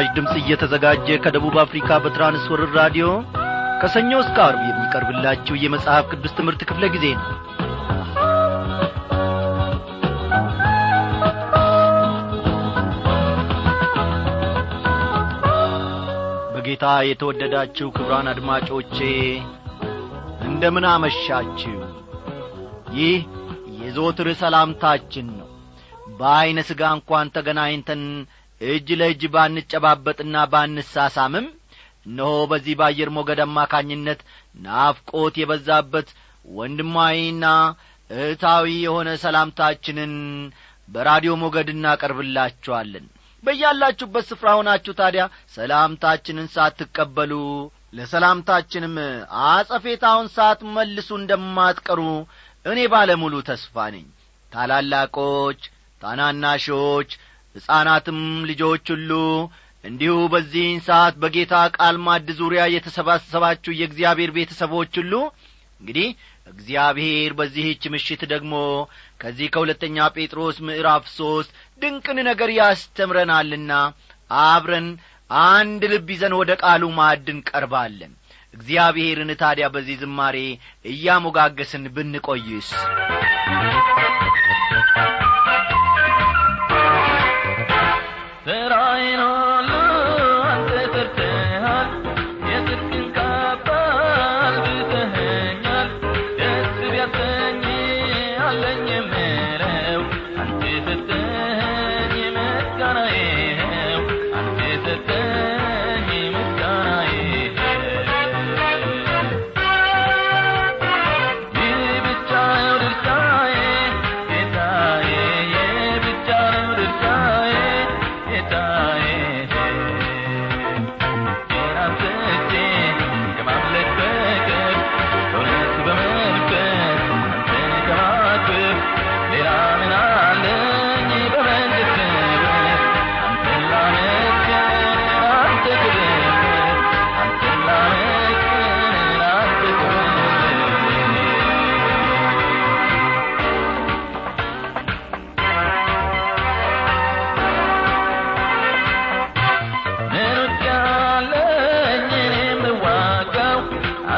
ይህ ምስራች ድምፅ እየተዘጋጀ ከደቡብ አፍሪካ በትራንስወርር ራዲዮ ከሰኞ እስከ አርብ የሚቀርብላችሁ የመጽሐፍ ቅዱስ ትምህርት ክፍለ ጊዜ ነው። በጌታ የተወደዳችሁ ክብራን አድማጮቼ እንደምን አመሻችሁ? ይህ የዞትር ሰላምታችን ነው። በዐይነ ሥጋ እንኳን ተገናኝተን እጅ ለእጅ ባንጨባበጥና ባንሳሳምም እነሆ በዚህ በአየር ሞገድ አማካኝነት ናፍቆት የበዛበት ወንድማዊና እህታዊ የሆነ ሰላምታችንን በራዲዮ ሞገድ እናቀርብላችኋለን። በያላችሁበት ስፍራ ሆናችሁ ታዲያ ሰላምታችንን ሳትቀበሉ ለሰላምታችንም አጸፌታውን ሳትመልሱ እንደማትቀሩ እኔ ባለሙሉ ተስፋ ነኝ። ታላላቆች ታናናሾች ሕፃናትም ልጆች ሁሉ እንዲሁ በዚህን ሰዓት በጌታ ቃል ማድ ዙሪያ የተሰባሰባችሁ የእግዚአብሔር ቤተሰቦች ሁሉ እንግዲህ እግዚአብሔር በዚህች ምሽት ደግሞ ከዚህ ከሁለተኛ ጴጥሮስ ምዕራፍ ሦስት ድንቅን ነገር ያስተምረናልና አብረን አንድ ልብ ይዘን ወደ ቃሉ ማዕድ እንቀርባለን። እግዚአብሔርን ታዲያ በዚህ ዝማሬ እያሞጋገስን ብንቆይስ አለኝ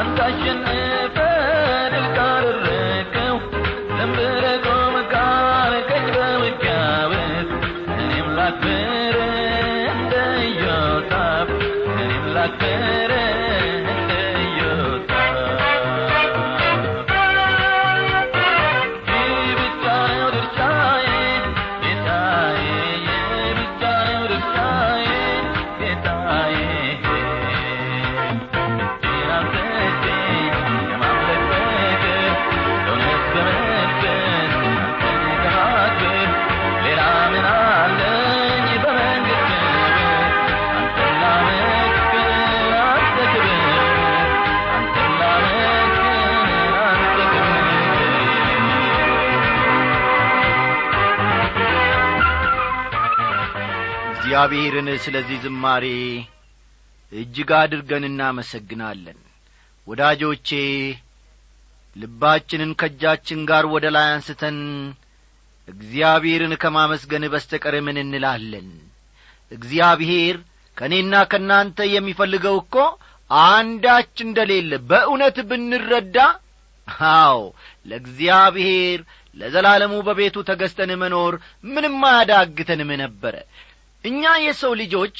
أنت جنين እግዚአብሔርን ስለዚህ ዝማሬ እጅግ አድርገን እናመሰግናለን። ወዳጆቼ ልባችንን ከእጃችን ጋር ወደ ላይ አንስተን እግዚአብሔርን ከማመስገን በስተቀር ምን እንላለን? እግዚአብሔር ከእኔና ከእናንተ የሚፈልገው እኮ አንዳች እንደሌለ በእውነት ብንረዳ? አዎ ለእግዚአብሔር ለዘላለሙ በቤቱ ተገዝተን መኖር ምንም አያዳግተንም ነበረ እኛ የሰው ልጆች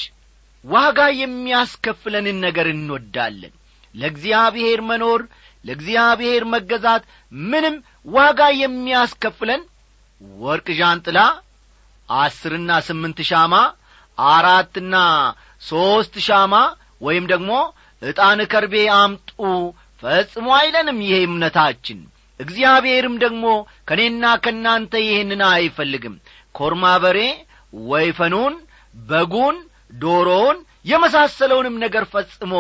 ዋጋ የሚያስከፍለንን ነገር እንወዳለን። ለእግዚአብሔር መኖር ለእግዚአብሔር መገዛት ምንም ዋጋ የሚያስከፍለን ወርቅ ዣንጥላ አስርና ስምንት ሻማ አራትና ሦስት ሻማ ወይም ደግሞ ዕጣን ከርቤ አምጡ። ፈጽሞ አይለንም ይሄ እምነታችን። እግዚአብሔርም ደግሞ ከእኔና ከእናንተ ይህንን አይፈልግም። ኮርማ በሬ ወይፈኑን በጉን ዶሮውን የመሳሰለውንም ነገር ፈጽሞ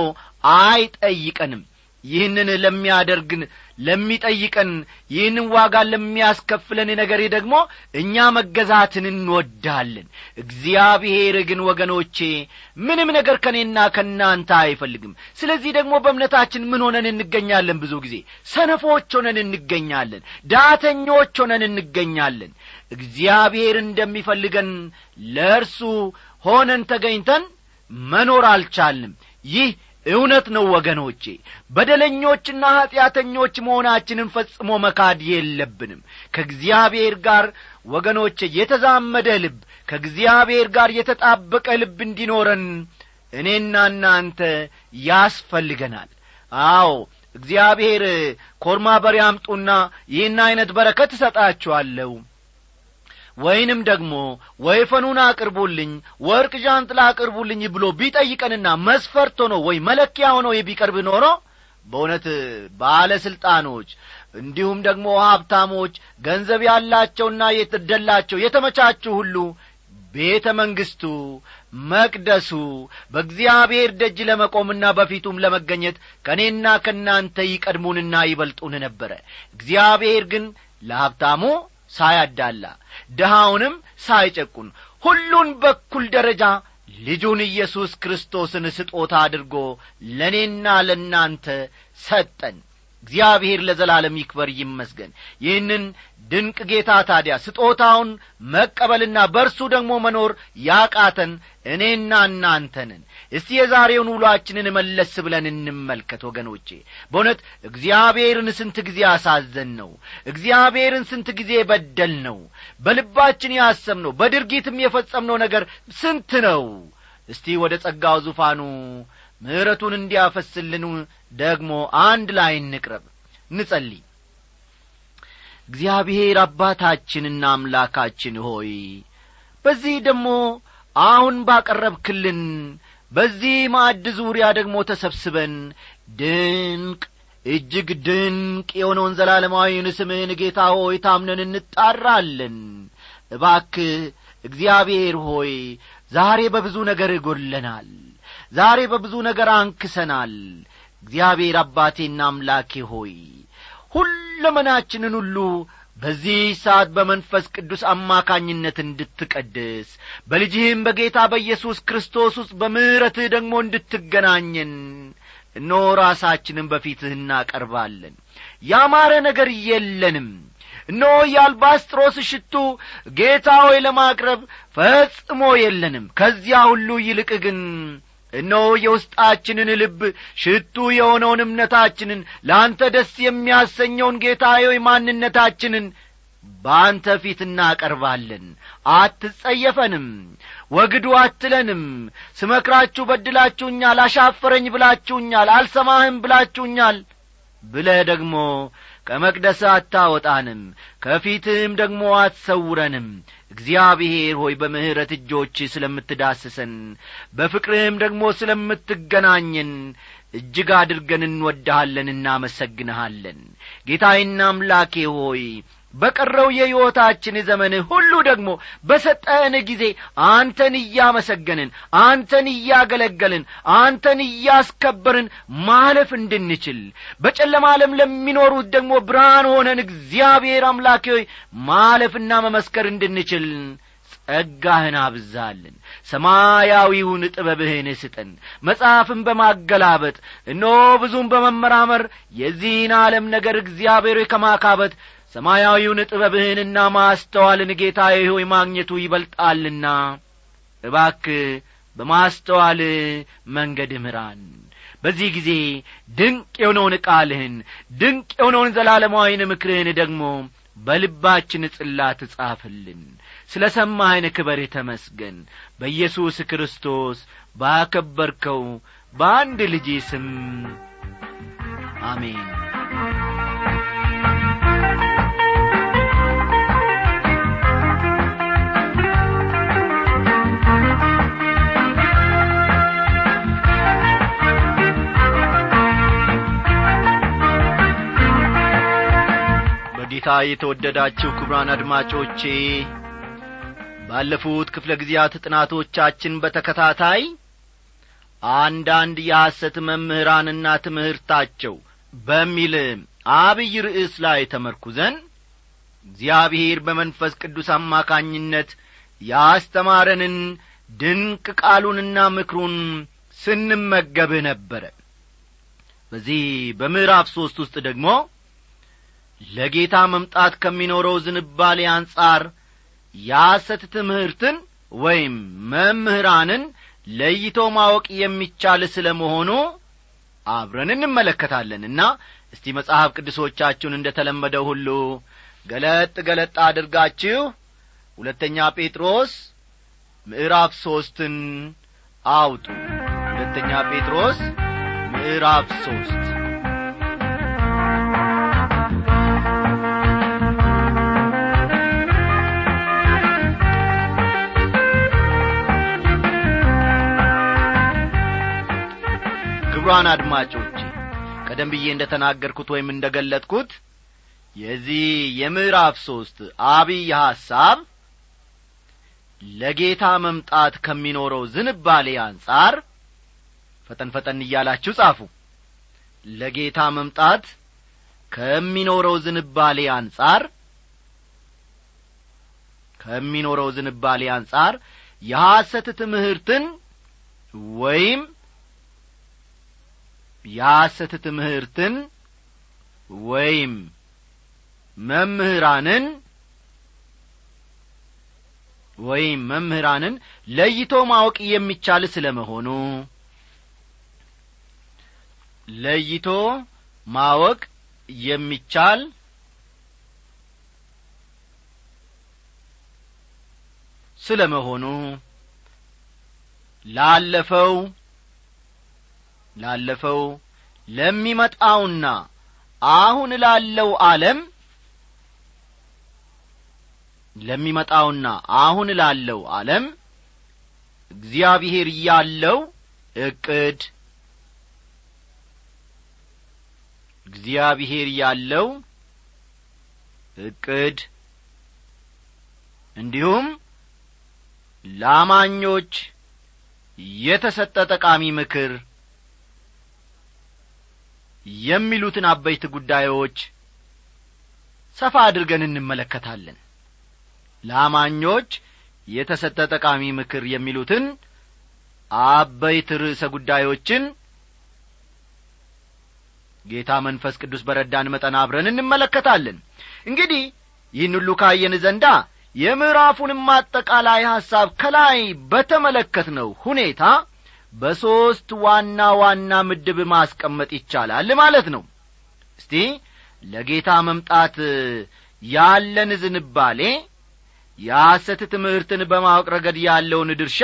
አይጠይቀንም። ይህንን ለሚያደርግን ለሚጠይቀን ይህንን ዋጋ ለሚያስከፍለን ነገር ደግሞ እኛ መገዛትን እንወዳለን። እግዚአብሔር ግን ወገኖቼ ምንም ነገር ከእኔና ከእናንተ አይፈልግም። ስለዚህ ደግሞ በእምነታችን ምን ሆነን እንገኛለን? ብዙ ጊዜ ሰነፎች ሆነን እንገኛለን ዳተኞች ሆነን እንገኛለን እግዚአብሔር እንደሚፈልገን ለእርሱ ሆነን ተገኝተን መኖር አልቻልንም። ይህ እውነት ነው ወገኖቼ። በደለኞችና ኀጢአተኞች መሆናችንን ፈጽሞ መካድ የለብንም። ከእግዚአብሔር ጋር ወገኖቼ የተዛመደ ልብ ከእግዚአብሔር ጋር የተጣበቀ ልብ እንዲኖረን እኔና እናንተ ያስፈልገናል። አዎ እግዚአብሔር ኮርማ በሬ አምጡና ይህን ዐይነት በረከት እሰጣችኋለሁ ወይንም ደግሞ ወይፈኑን አቅርቡልኝ ወርቅ ዣንጥላ አቅርቡልኝ ብሎ ቢጠይቀንና መስፈርት ሆኖ ወይ መለኪያ ሆኖ ቢቀርብ ኖሮ በእውነት ባለሥልጣኖች እንዲሁም ደግሞ ሀብታሞች ገንዘብ ያላቸውና የተደላቸው የተመቻቹ ሁሉ ቤተ መንግሥቱ መቅደሱ በእግዚአብሔር ደጅ ለመቆምና በፊቱም ለመገኘት ከእኔና ከእናንተ ይቀድሙንና ይበልጡን ነበረ። እግዚአብሔር ግን ለሀብታሙ ሳያዳላ ድሃውንም ሳይጨቁን ሁሉን በኩል ደረጃ ልጁን ኢየሱስ ክርስቶስን ስጦታ አድርጎ ለእኔና ለእናንተ ሰጠን። እግዚአብሔር ለዘላለም ይክበር ይመስገን። ይህንን ድንቅ ጌታ ታዲያ ስጦታውን መቀበልና በርሱ ደግሞ መኖር ያቃተን እኔና እናንተንን እስቲ የዛሬውን ውሏችንን መለስ ብለን እንመልከት ወገኖቼ። በእውነት እግዚአብሔርን ስንት ጊዜ አሳዘን ነው! እግዚአብሔርን ስንት ጊዜ በደል ነው! በልባችን ያሰብነው በድርጊትም የፈጸምነው ነገር ስንት ነው! እስቲ ወደ ጸጋው ዙፋኑ ምሕረቱን እንዲያፈስልን ደግሞ አንድ ላይ እንቅረብ። እንጸልይ እግዚአብሔር አባታችንና አምላካችን ሆይ በዚህ ደግሞ አሁን ባቀረብክልን በዚህ ማዕድ ዙሪያ ደግሞ ተሰብስበን ድንቅ እጅግ ድንቅ የሆነውን ዘላለማዊን ስምህን ጌታ ሆይ ታምነን እንጣራለን። እባክህ እግዚአብሔር ሆይ ዛሬ በብዙ ነገር እጐድለናል ዛሬ በብዙ ነገር አንክሰናል። እግዚአብሔር አባቴና አምላኬ ሆይ ሁለመናችንን ሁሉ በዚህ ሰዓት በመንፈስ ቅዱስ አማካኝነት እንድትቀድስ በልጅህም በጌታ በኢየሱስ ክርስቶስ ውስጥ በምሕረትህ ደግሞ እንድትገናኘን እነሆ ራሳችንን በፊትህ እናቀርባለን። ያማረ ነገር የለንም። እነሆ የአልባስጥሮስ ሽቱ ጌታ ሆይ ለማቅረብ ፈጽሞ የለንም። ከዚያ ሁሉ ይልቅ ግን እነሆ የውስጣችንን ልብ ሽቱ የሆነውን እምነታችንን ለአንተ ደስ የሚያሰኘውን ጌታ ሆይ ማንነታችንን በአንተ ፊት እናቀርባለን። አትጸየፈንም ወግዱ አትለንም። ስመክራችሁ በድላችሁኛል አሻፈረኝ ብላችሁኛል አልሰማህም ብላችሁኛል ብለ ደግሞ ከመቅደስ አታወጣንም ከፊትህም ደግሞ አትሰውረንም እግዚአብሔር ሆይ በምሕረት እጆች ስለምትዳስሰን በፍቅርህም ደግሞ ስለምትገናኘን እጅግ አድርገን እንወድሃለን እናመሰግንሃለን ጌታዬና አምላኬ ሆይ በቀረው የሕይወታችን ዘመን ሁሉ ደግሞ በሰጠህን ጊዜ አንተን እያመሰገንን አንተን እያገለገልን አንተን እያስከበርን ማለፍ እንድንችል በጨለማ ዓለም ለሚኖሩት ደግሞ ብርሃን ሆነን እግዚአብሔር አምላኬ ሆይ ማለፍና መመስከር እንድንችል ጸጋህን አብዛልን ሰማያዊውን ጥበብህን ስጠን መጽሐፍን በማገላበጥ እነሆ ብዙም በመመራመር የዚህን ዓለም ነገር እግዚአብሔር ከማካበት ሰማያዊውን ጥበብህንና ማስተዋልን ጌታዬ ሆይ ማግኘቱ ይበልጣልና። እባክ በማስተዋል መንገድ ምራን። በዚህ ጊዜ ድንቅ የሆነውን ቃልህን ድንቅ የሆነውን ዘላለማዊን ምክርህን ደግሞ በልባችን ጽላት ጻፍልን። ስለ ሰማህን ክበር ተመስገን። በኢየሱስ ክርስቶስ ባከበርከው በአንድ ልጅ ስም አሜን በጌታ የተወደዳችሁ ክቡራን አድማጮቼ ባለፉት ክፍለ ጊዜያት ጥናቶቻችን በተከታታይ አንዳንድ የሐሰት መምህራንና ትምህርታቸው በሚል አብይ ርዕስ ላይ ተመርኩዘን እግዚአብሔር በመንፈስ ቅዱስ አማካኝነት ያስተማረንን ድንቅ ቃሉንና ምክሩን ስንመገብ ነበረ። በዚህ በምዕራፍ ሦስት ውስጥ ደግሞ ለጌታ መምጣት ከሚኖረው ዝንባሌ አንጻር የሐሰት ትምህርትን ወይም መምህራንን ለይቶ ማወቅ የሚቻል ስለ መሆኑ አብረን እንመለከታለንና እስቲ መጽሐፍ ቅዱሶቻችሁን እንደ ተለመደው ሁሉ ገለጥ ገለጥ አድርጋችሁ ሁለተኛ ጴጥሮስ ምዕራፍ ሦስትን አውጡ። ሁለተኛ ጴጥሮስ ምዕራፍ ሦስት ክቡራን አድማጮቼ ቀደም ብዬ እንደ ተናገርኩት ወይም እንደ ገለጥኩት የዚህ የምዕራፍ ሦስት አብይ ሐሳብ ለጌታ መምጣት ከሚኖረው ዝንባሌ አንጻር ፈጠን ፈጠን እያላችሁ ጻፉ። ለጌታ መምጣት ከሚኖረው ዝንባሌ አንጻር ከሚኖረው ዝንባሌ አንጻር የሐሰት ትምህርትን ወይም የሐሰት ትምህርትን ወይም መምህራንን ወይም መምህራንን ለይቶ ማወቅ የሚቻል ስለ መሆኑ ለይቶ ማወቅ የሚቻል ስለ መሆኑ ላለፈው ላለፈው ለሚመጣውና አሁን ላለው ዓለም ለሚመጣውና አሁን ላለው ዓለም እግዚአብሔር ያለው ዕቅድ እግዚአብሔር ያለው ዕቅድ እንዲሁም ለአማኞች የተሰጠ ጠቃሚ ምክር የሚሉትን አበይት ጉዳዮች ሰፋ አድርገን እንመለከታለን። ለአማኞች የተሰጠ ጠቃሚ ምክር የሚሉትን አበይት ርዕሰ ጉዳዮችን ጌታ መንፈስ ቅዱስ በረዳን መጠን አብረን እንመለከታለን። እንግዲህ ይህን ሁሉ ካየን ዘንዳ የምዕራፉንም አጠቃላይ ሐሳብ ከላይ በተመለከትነው ሁኔታ በሦስት ዋና ዋና ምድብ ማስቀመጥ ይቻላል ማለት ነው። እስቲ ለጌታ መምጣት ያለን ዝንባሌ የሐሰት ትምህርትን በማወቅ ረገድ ያለውን ድርሻ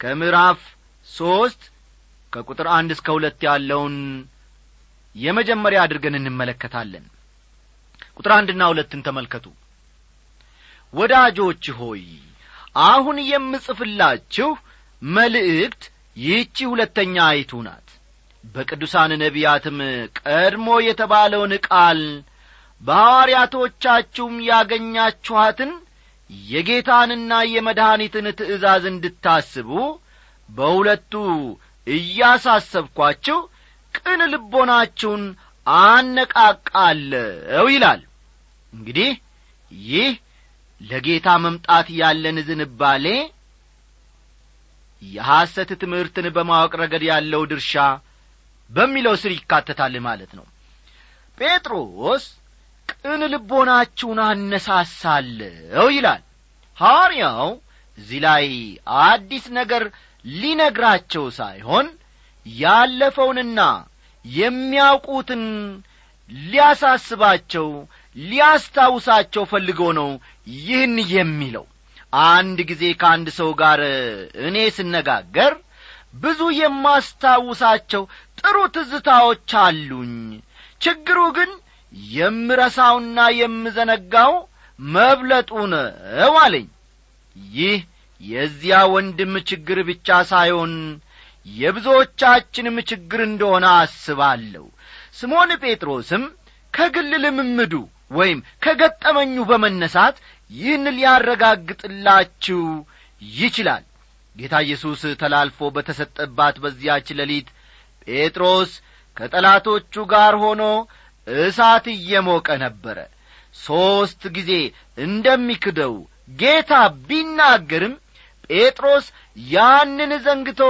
ከምዕራፍ ሦስት ከቁጥር አንድ እስከ ሁለት ያለውን የመጀመሪያ አድርገን እንመለከታለን። ቁጥር አንድና ሁለትን ተመልከቱ። ወዳጆች ሆይ አሁን የምጽፍላችሁ መልእክት ይህቺ ሁለተኛ አይቱ ናት። በቅዱሳን ነቢያትም ቀድሞ የተባለውን ቃል በሐዋርያቶቻችሁም ያገኛችኋትን የጌታንና የመድኃኒትን ትእዛዝ እንድታስቡ በሁለቱ እያሳሰብኳችሁ ቅን ልቦናችሁን አነቃቃለሁ ይላል። እንግዲህ ይህ ለጌታ መምጣት ያለን ዝንባሌ የሐሰት ትምህርትን በማወቅ ረገድ ያለው ድርሻ በሚለው ስር ይካተታል ማለት ነው። ጴጥሮስ ቅን ልቦናችሁን አነሳሳለሁ ይላል። ሐዋርያው እዚህ ላይ አዲስ ነገር ሊነግራቸው ሳይሆን ያለፈውንና የሚያውቁትን ሊያሳስባቸው ሊያስታውሳቸው ፈልጎ ነው ይህን የሚለው አንድ ጊዜ ከአንድ ሰው ጋር እኔ ስነጋገር ብዙ የማስታውሳቸው ጥሩ ትዝታዎች አሉኝ። ችግሩ ግን የምረሳውና የምዘነጋው መብለጡ ነው አለኝ። ይህ የዚያ ወንድም ችግር ብቻ ሳይሆን የብዙዎቻችንም ችግር እንደሆነ አስባለሁ። ስሞን ጴጥሮስም ከግል ልምምዱ ወይም ከገጠመኙ በመነሳት ይህን ሊያረጋግጥላችሁ ይችላል። ጌታ ኢየሱስ ተላልፎ በተሰጠባት በዚያች ሌሊት ጴጥሮስ ከጠላቶቹ ጋር ሆኖ እሳት እየሞቀ ነበረ። ሦስት ጊዜ እንደሚክደው ጌታ ቢናገርም ጴጥሮስ ያንን ዘንግቶ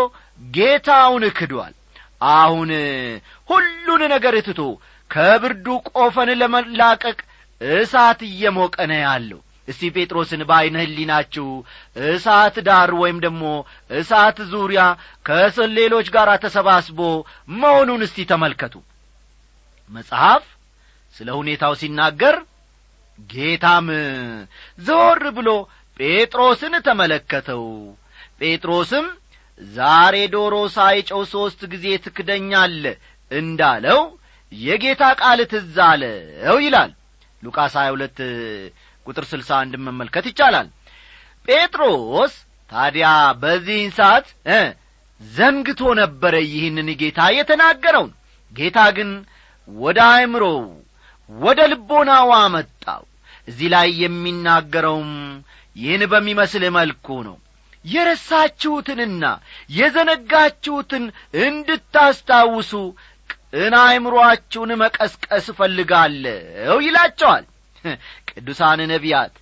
ጌታውን ክዷል። አሁን ሁሉን ነገር ትቶ ከብርዱ ቆፈን ለመላቀቅ እሳት እየሞቀ ያለው እስቲ ጴጥሮስን በዐይነ ህሊናችሁ እሳት ዳር ወይም ደግሞ እሳት ዙሪያ ከሰሌሎች ጋር ተሰባስቦ መሆኑን እስቲ ተመልከቱ። መጽሐፍ ስለ ሁኔታው ሲናገር ጌታም ዘወር ብሎ ጴጥሮስን ተመለከተው። ጴጥሮስም ዛሬ ዶሮ ሳይጨው ሦስት ጊዜ ትክደኛለ እንዳለው የጌታ ቃል ትዝ ይላል። ሉቃስ 22 ቁጥር 61 መመልከት ይቻላል። ጴጥሮስ ታዲያ በዚህን ሰዓት ዘንግቶ ነበረ ይህንን ጌታ የተናገረውን። ጌታ ግን ወደ አእምሮው ወደ ልቦናው አመጣው። እዚህ ላይ የሚናገረውም ይህን በሚመስል መልኩ ነው። የረሳችሁትንና የዘነጋችሁትን እንድታስታውሱ ቅን አእምሮአችሁን መቀስቀስ እፈልጋለሁ ይላቸዋል ቅዱሳን ነቢያት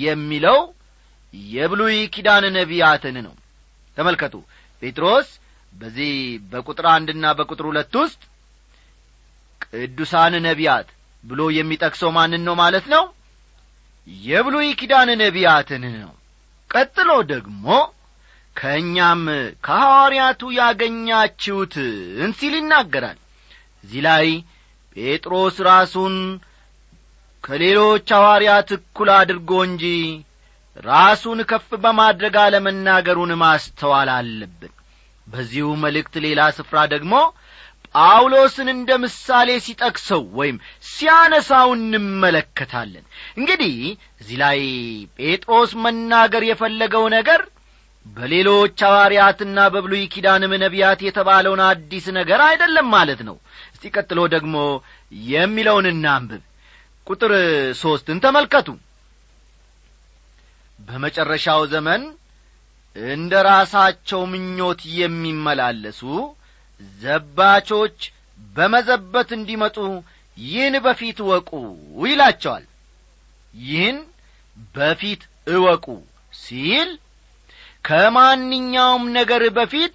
የሚለው የብሉይ ኪዳን ነቢያትን ነው። ተመልከቱ። ጴጥሮስ በዚህ በቁጥር አንድና በቁጥር ሁለት ውስጥ ቅዱሳን ነቢያት ብሎ የሚጠቅሰው ማንን ነው ማለት ነው? የብሉይ ኪዳን ነቢያትን ነው። ቀጥሎ ደግሞ ከእኛም ከሐዋርያቱ ያገኛችሁትን ሲል ይናገራል። እዚህ ላይ ጴጥሮስ ራሱን ከሌሎች ሐዋርያት እኩል አድርጎ እንጂ ራሱን ከፍ በማድረግ አለመናገሩን ማስተዋል አለብን። በዚሁ መልእክት ሌላ ስፍራ ደግሞ ጳውሎስን እንደ ምሳሌ ሲጠቅሰው ወይም ሲያነሳው እንመለከታለን። እንግዲህ እዚህ ላይ ጴጥሮስ መናገር የፈለገው ነገር በሌሎች ሐዋርያትና በብሉይ ኪዳንም ነቢያት የተባለውን አዲስ ነገር አይደለም ማለት ነው። እስቲ ቀጥሎ ደግሞ የሚለውን እናንብብ ቁጥር ሦስትን ተመልከቱ። በመጨረሻው ዘመን እንደ ራሳቸው ምኞት የሚመላለሱ ዘባቾች በመዘበት እንዲመጡ ይህን በፊት እወቁ ይላቸዋል። ይህን በፊት እወቁ ሲል ከማንኛውም ነገር በፊት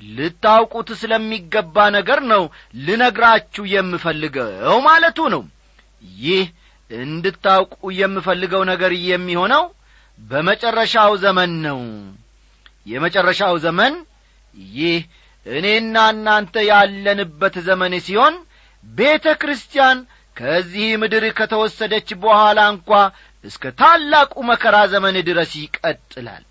ልታውቁት ስለሚገባ ነገር ነው ልነግራችሁ የምፈልገው ማለቱ ነው ይህ እንድታውቁ የምፈልገው ነገር የሚሆነው በመጨረሻው ዘመን ነው። የመጨረሻው ዘመን ይህ እኔና እናንተ ያለንበት ዘመን ሲሆን ቤተ ክርስቲያን ከዚህ ምድር ከተወሰደች በኋላ እንኳ እስከ ታላቁ መከራ ዘመን ድረስ ይቀጥላል።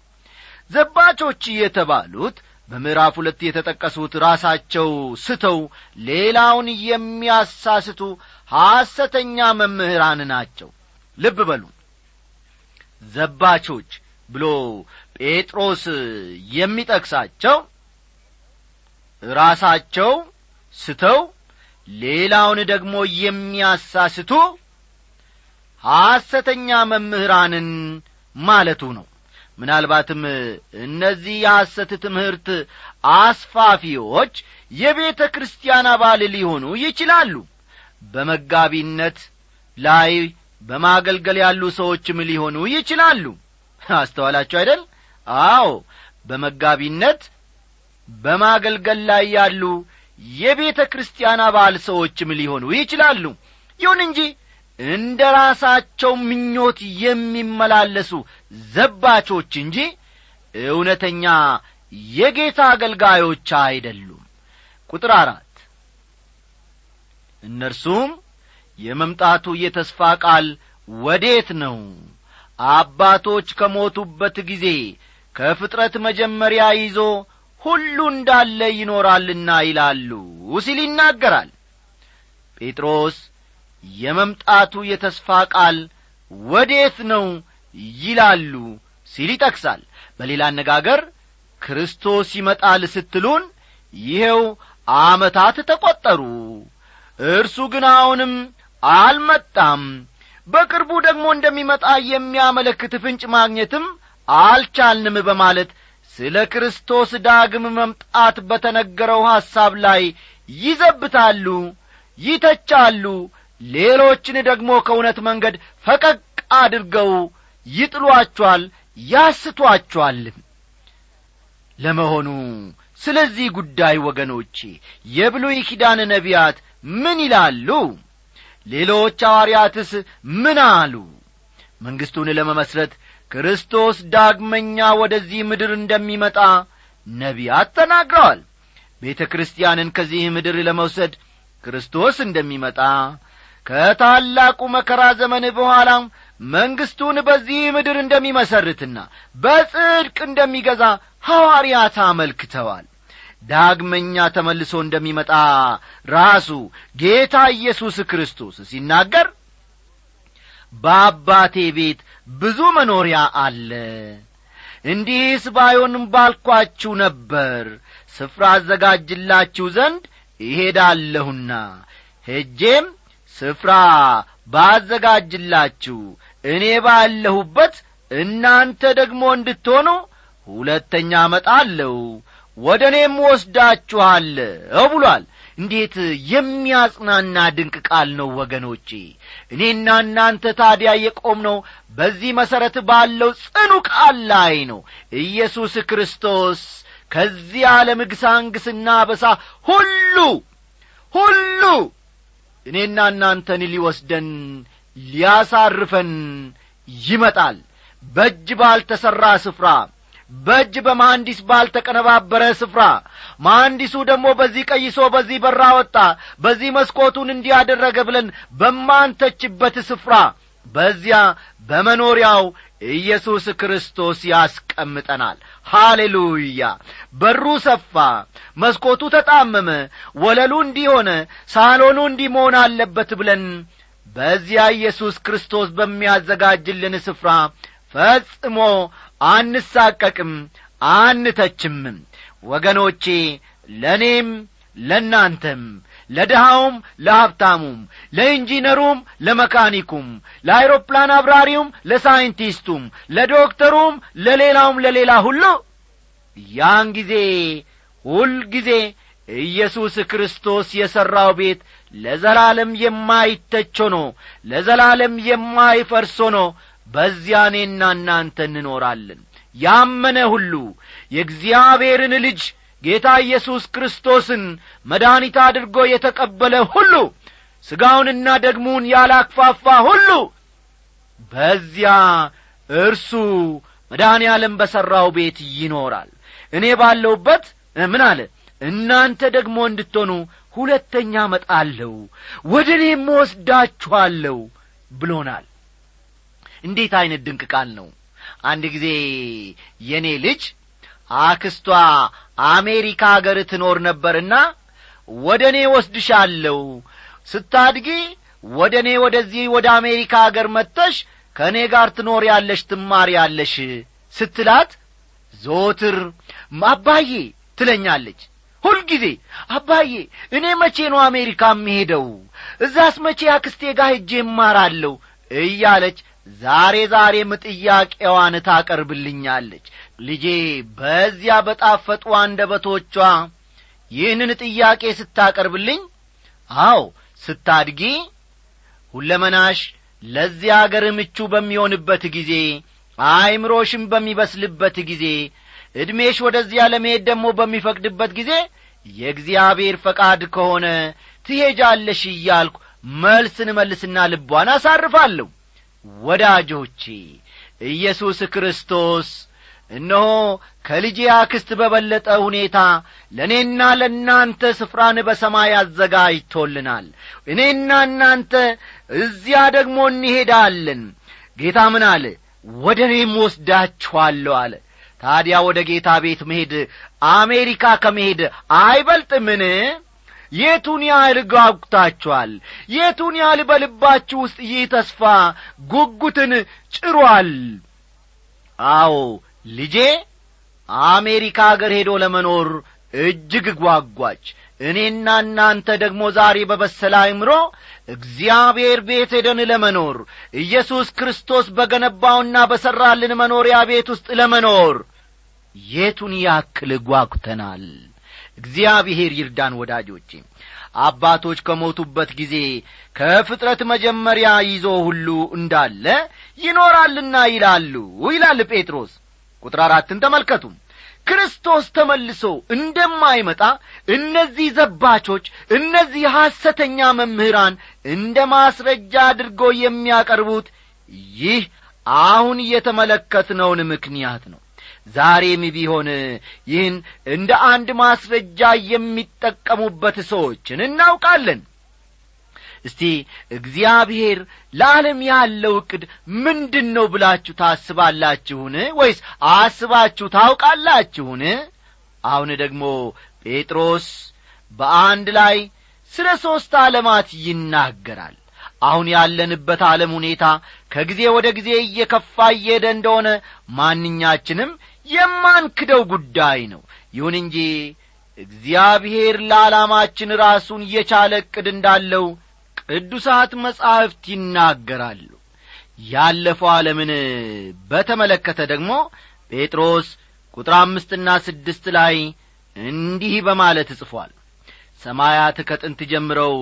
ዘባቾች የተባሉት በምዕራፍ ሁለት የተጠቀሱት ራሳቸው ስተው ሌላውን የሚያሳስቱ ሐሰተኛ መምህራን ናቸው። ልብ በሉ። ዘባቾች ብሎ ጴጥሮስ የሚጠቅሳቸው ራሳቸው ስተው ሌላውን ደግሞ የሚያሳስቱ ሐሰተኛ መምህራንን ማለቱ ነው። ምናልባትም እነዚህ የሐሰት ትምህርት አስፋፊዎች የቤተ ክርስቲያን አባል ሊሆኑ ይችላሉ በመጋቢነት ላይ በማገልገል ያሉ ሰዎችም ሊሆኑ ይችላሉ። አስተዋላችሁ አይደል? አዎ በመጋቢነት በማገልገል ላይ ያሉ የቤተ ክርስቲያን አባል ሰዎችም ሊሆኑ ይችላሉ። ይሁን እንጂ እንደ ራሳቸው ምኞት የሚመላለሱ ዘባቾች እንጂ እውነተኛ የጌታ አገልጋዮች አይደሉም። ቁጥር አራት እነርሱም የመምጣቱ የተስፋ ቃል ወዴት ነው? አባቶች ከሞቱበት ጊዜ ከፍጥረት መጀመሪያ ይዞ ሁሉ እንዳለ ይኖራልና ይላሉ ሲል ይናገራል። ጴጥሮስ የመምጣቱ የተስፋ ቃል ወዴት ነው ይላሉ ሲል ይጠቅሳል። በሌላ አነጋገር ክርስቶስ ይመጣል ስትሉን ይሄው አመታት ተቈጠሩ እርሱ ግን አሁንም አልመጣም። በቅርቡ ደግሞ እንደሚመጣ የሚያመለክት ፍንጭ ማግኘትም አልቻልንም በማለት ስለ ክርስቶስ ዳግም መምጣት በተነገረው ሐሳብ ላይ ይዘብታሉ ይተቻሉ። ሌሎችን ደግሞ ከእውነት መንገድ ፈቀቅ አድርገው ይጥሏቸዋል ያስቷቸዋልም ለመሆኑ ስለዚህ ጉዳይ ወገኖቼ የብሉይ ኪዳን ነቢያት ምን ይላሉ? ሌሎች ሐዋርያትስ ምን አሉ? መንግሥቱን ለመመስረት ክርስቶስ ዳግመኛ ወደዚህ ምድር እንደሚመጣ ነቢያት ተናግረዋል። ቤተ ክርስቲያንን ከዚህ ምድር ለመውሰድ ክርስቶስ እንደሚመጣ ከታላቁ መከራ ዘመን በኋላም መንግሥቱን በዚህ ምድር እንደሚመሰርትና በጽድቅ እንደሚገዛ ሐዋርያት አመልክተዋል ዳግመኛ ተመልሶ እንደሚመጣ ራሱ ጌታ ኢየሱስ ክርስቶስ ሲናገር በአባቴ ቤት ብዙ መኖሪያ አለ። እንዲህስ ባይሆንም ባልኳችሁ ነበር ስፍራ አዘጋጅላችሁ ዘንድ እሄዳለሁና ሄጄም ስፍራ ባዘጋጅላችሁ እኔ ባለሁበት እናንተ ደግሞ እንድትሆኑ ሁለተኛ እመጣለሁ ወደ እኔም ወስዳችኋለሁ ብሏል። እንዴት የሚያጽናና ድንቅ ቃል ነው ወገኖቼ! እኔና እናንተ ታዲያ የቆምነው በዚህ መሠረት ባለው ጽኑ ቃል ላይ ነው። ኢየሱስ ክርስቶስ ከዚህ ዓለም ግሳንግስና በሳ ሁሉ ሁሉ እኔና እናንተን ሊወስደን ሊያሳርፈን ይመጣል። በእጅ ባልተሠራ ስፍራ በእጅ በመሐንዲስ ባልተቀነባበረ ስፍራ መሐንዲሱ ደግሞ በዚህ ቀይሶ በዚህ በራ ወጣ በዚህ መስኮቱን እንዲያደረገ ብለን በማንተችበት ስፍራ በዚያ በመኖሪያው ኢየሱስ ክርስቶስ ያስቀምጠናል። ሃሌሉያ! በሩ ሰፋ መስኮቱ ተጣመመ ወለሉ እንዲሆነ ሳሎኑ እንዲህ መሆን አለበት ብለን በዚያ ኢየሱስ ክርስቶስ በሚያዘጋጅልን ስፍራ ፈጽሞ አንሳቀቅም አንተችምም ወገኖቼ ለእኔም ለእናንተም ለድሃውም ለሀብታሙም ለኢንጂነሩም ለመካኒኩም ለአይሮፕላን አብራሪውም ለሳይንቲስቱም ለዶክተሩም ለሌላውም ለሌላ ሁሉ ያን ጊዜ ሁልጊዜ ኢየሱስ ክርስቶስ የሠራው ቤት ለዘላለም የማይተች ሆኖ ለዘላለም የማይፈርስ ሆኖ በዚያ እኔና እናንተ እንኖራለን። ያመነ ሁሉ የእግዚአብሔርን ልጅ ጌታ ኢየሱስ ክርስቶስን መድኃኒት አድርጎ የተቀበለ ሁሉ ሥጋውንና ደግሙን ያላክፋፋ ሁሉ በዚያ እርሱ መድኃኔ ዓለም በሠራው ቤት ይኖራል። እኔ ባለሁበት ምን አለ? እናንተ ደግሞ እንድትሆኑ ሁለተኛ መጣለሁ ወደ እኔም ወስዳችኋለሁ ብሎናል እንዴት ዐይነት ድንቅ ቃል ነው? አንድ ጊዜ የእኔ ልጅ አክስቷ አሜሪካ አገር ትኖር ነበርና ወደ እኔ ወስድሻለሁ። ስታድጊ ወደ እኔ ወደዚህ ወደ አሜሪካ አገር መጥተሽ ከእኔ ጋር ትኖር ያለሽ ትማር ያለሽ ስትላት ዞትር አባዬ ትለኛለች። ሁልጊዜ አባዬ እኔ መቼ ነው አሜሪካ የምሄደው? እዛስ መቼ አክስቴ ጋር ሄጄ እማራለሁ? እያለች ዛሬ ዛሬም ጥያቄዋን ታቀርብልኛለች። ልጄ በዚያ በጣፈጡ አንደበቶቿ ይህንን ጥያቄ ስታቀርብልኝ? አዎ ስታድጊ። ሁለመናሽ ለዚያ አገር ምቹ በሚሆንበት ጊዜ አይምሮሽም በሚበስልበት ጊዜ ዕድሜሽ ወደዚያ ለመሄድ ደግሞ በሚፈቅድበት ጊዜ የእግዚአብሔር ፈቃድ ከሆነ ትሄጃለሽ እያልኩ መልስን መልስና ልቧን አሳርፋለሁ ወዳጆቼ ኢየሱስ ክርስቶስ እነሆ ከልጄ አክስት በበለጠ ሁኔታ ለእኔና ለእናንተ ስፍራን በሰማይ አዘጋጅቶልናል። እኔና እናንተ እዚያ ደግሞ እንሄዳለን። ጌታ ምን አለ? ወደ እኔም ወስዳችኋለሁ አለ። ታዲያ ወደ ጌታ ቤት መሄድ አሜሪካ ከመሄድ አይበልጥምን የቱን ያህል ጓጉታችኋል የቱን ያህል በልባችሁ ውስጥ ይህ ተስፋ ጉጉትን ጭሯል? አዎ ልጄ አሜሪካ አገር ሄዶ ለመኖር እጅግ ጓጓች። እኔና እናንተ ደግሞ ዛሬ በበሰለ አይምሮ እግዚአብሔር ቤት ሄደን ለመኖር ኢየሱስ ክርስቶስ በገነባውና በሠራልን መኖሪያ ቤት ውስጥ ለመኖር የቱን ያክል ጓጉተናል እግዚአብሔር ይርዳን ወዳጆቼ። አባቶች ከሞቱበት ጊዜ ከፍጥረት መጀመሪያ ይዞ ሁሉ እንዳለ ይኖራልና ይላሉ ይላል ጴጥሮስ። ቁጥር አራትን ተመልከቱ። ክርስቶስ ተመልሶ እንደማይመጣ እነዚህ ዘባቾች እነዚህ ሐሰተኛ መምህራን እንደ ማስረጃ አድርጎ የሚያቀርቡት ይህ አሁን የተመለከትነውን ምክንያት ነው ዛሬም ቢሆን ይህን እንደ አንድ ማስረጃ የሚጠቀሙበት ሰዎችን እናውቃለን። እስቲ እግዚአብሔር ለዓለም ያለው ዕቅድ ምንድን ነው ብላችሁ ታስባላችሁን? ወይስ አስባችሁ ታውቃላችሁን? አሁን ደግሞ ጴጥሮስ በአንድ ላይ ስለ ሦስት ዓለማት ይናገራል። አሁን ያለንበት ዓለም ሁኔታ ከጊዜ ወደ ጊዜ እየከፋ እየሄደ እንደሆነ ማንኛችንም የማንክደው ጉዳይ ነው። ይሁን እንጂ እግዚአብሔር ለዓላማችን ራሱን የቻለ ዕቅድ እንዳለው ቅዱሳት መጻሕፍት ይናገራሉ። ያለፈው ዓለምን በተመለከተ ደግሞ ጴጥሮስ ቁጥር አምስትና ስድስት ላይ እንዲህ በማለት ጽፏል። ሰማያት ከጥንት ጀምረው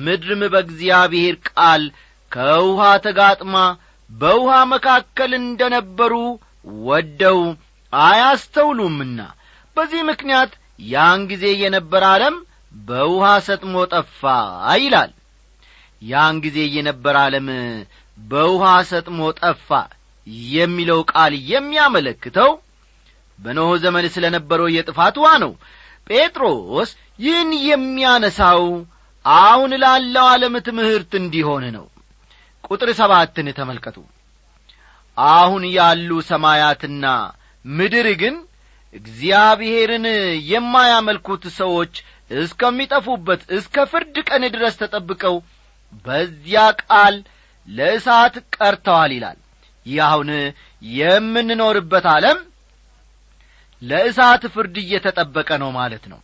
ምድርም በእግዚአብሔር ቃል ከውሃ ተጋጥማ በውሃ መካከል እንደ ነበሩ ወደው አያስተውሉምና። በዚህ ምክንያት ያን ጊዜ የነበረ ዓለም በውሃ ሰጥሞ ጠፋ ይላል። ያን ጊዜ የነበረ ዓለም በውሃ ሰጥሞ ጠፋ የሚለው ቃል የሚያመለክተው በኖህ ዘመን ስለ ነበረው የጥፋት ውሃ ነው። ጴጥሮስ ይህን የሚያነሳው አሁን ላለው ዓለም ትምህርት እንዲሆን ነው። ቁጥር ሰባትን ተመልከቱ። አሁን ያሉ ሰማያትና ምድር ግን እግዚአብሔርን የማያመልኩት ሰዎች እስከሚጠፉበት እስከ ፍርድ ቀን ድረስ ተጠብቀው በዚያ ቃል ለእሳት ቀርተዋል ይላል። ይህ የምንኖርበት ዓለም ለእሳት ፍርድ እየተጠበቀ ነው ማለት ነው።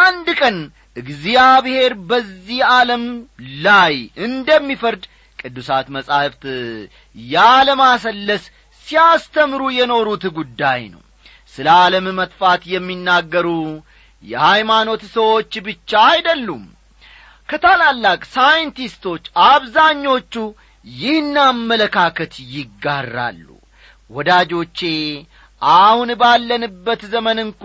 አንድ ቀን እግዚአብሔር በዚህ ዓለም ላይ እንደሚፈርድ ቅዱሳት መጻሕፍት ያለማሰለስ ሲያስተምሩ የኖሩት ጉዳይ ነው። ስለ ዓለም መጥፋት የሚናገሩ የሃይማኖት ሰዎች ብቻ አይደሉም። ከታላላቅ ሳይንቲስቶች አብዛኞቹ ይህን አመለካከት ይጋራሉ። ወዳጆቼ አሁን ባለንበት ዘመን እንኳ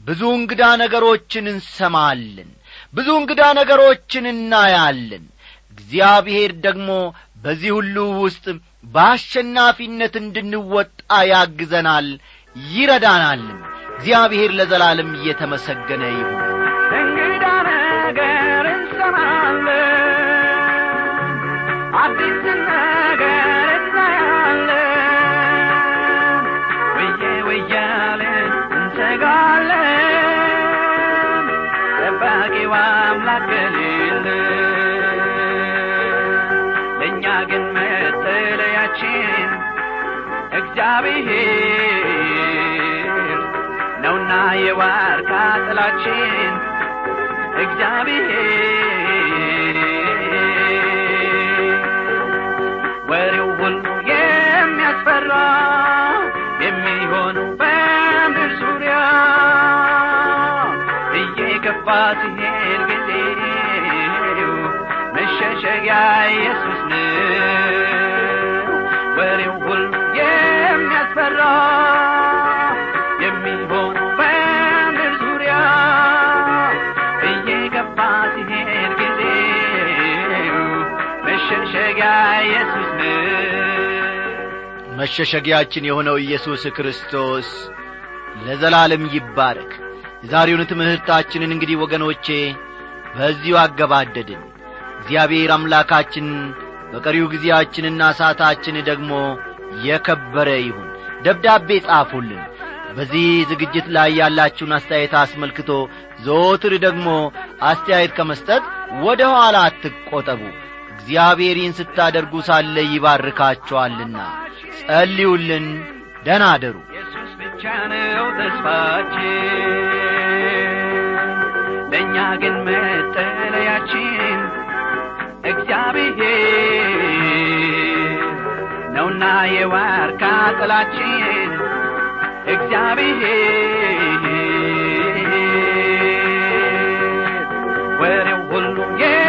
ብዙ እንግዳ ነገሮችን እንሰማለን ብዙ እንግዳ ነገሮችን እናያለን። እግዚአብሔር ደግሞ በዚህ ሁሉ ውስጥ በአሸናፊነት እንድንወጣ ያግዘናል ይረዳናልም እግዚአብሔር ለዘላለም እየተመሰገነ ይሁን። እንግዳ ነገር እንሰማለን። አዲስ እግዚአብሔር ነውና የዋርካ ጥላችን እግዚአብሔር። ወሬው ሁሉ የሚያስፈራ የሚሆኑ በምድር ዙሪያ እየከፋ ሲሄድ ጊዜው መሸሸጊያ ኢየሱስ ነው። ወሬው ሁሉ መሸሸጊያችን የሆነው ኢየሱስ ክርስቶስ ለዘላለም ይባረክ። የዛሬውን ትምህርታችንን እንግዲህ ወገኖቼ በዚሁ አገባደድን። እግዚአብሔር አምላካችን በቀሪው ጊዜያችንና ሰዓታችን ደግሞ የከበረ ይሁን። ደብዳቤ ጻፉልን። በዚህ ዝግጅት ላይ ያላችሁን አስተያየት አስመልክቶ ዘወትር ደግሞ አስተያየት ከመስጠት ወደ ኋላ አትቆጠቡ እግዚአብሔር ይህን ስታደርጉ ሳለ ይባርካችኋልና ጸልዩልን ደና አደሩ። ኢየሱስ ብቻ ነው ተስፋችን። ለእኛ ግን መጠለያችን እግዚአብሔር ነውና የዋርካ ጥላችን እግዚአብሔር። ወሬው ሁሉ የሚያስፈራ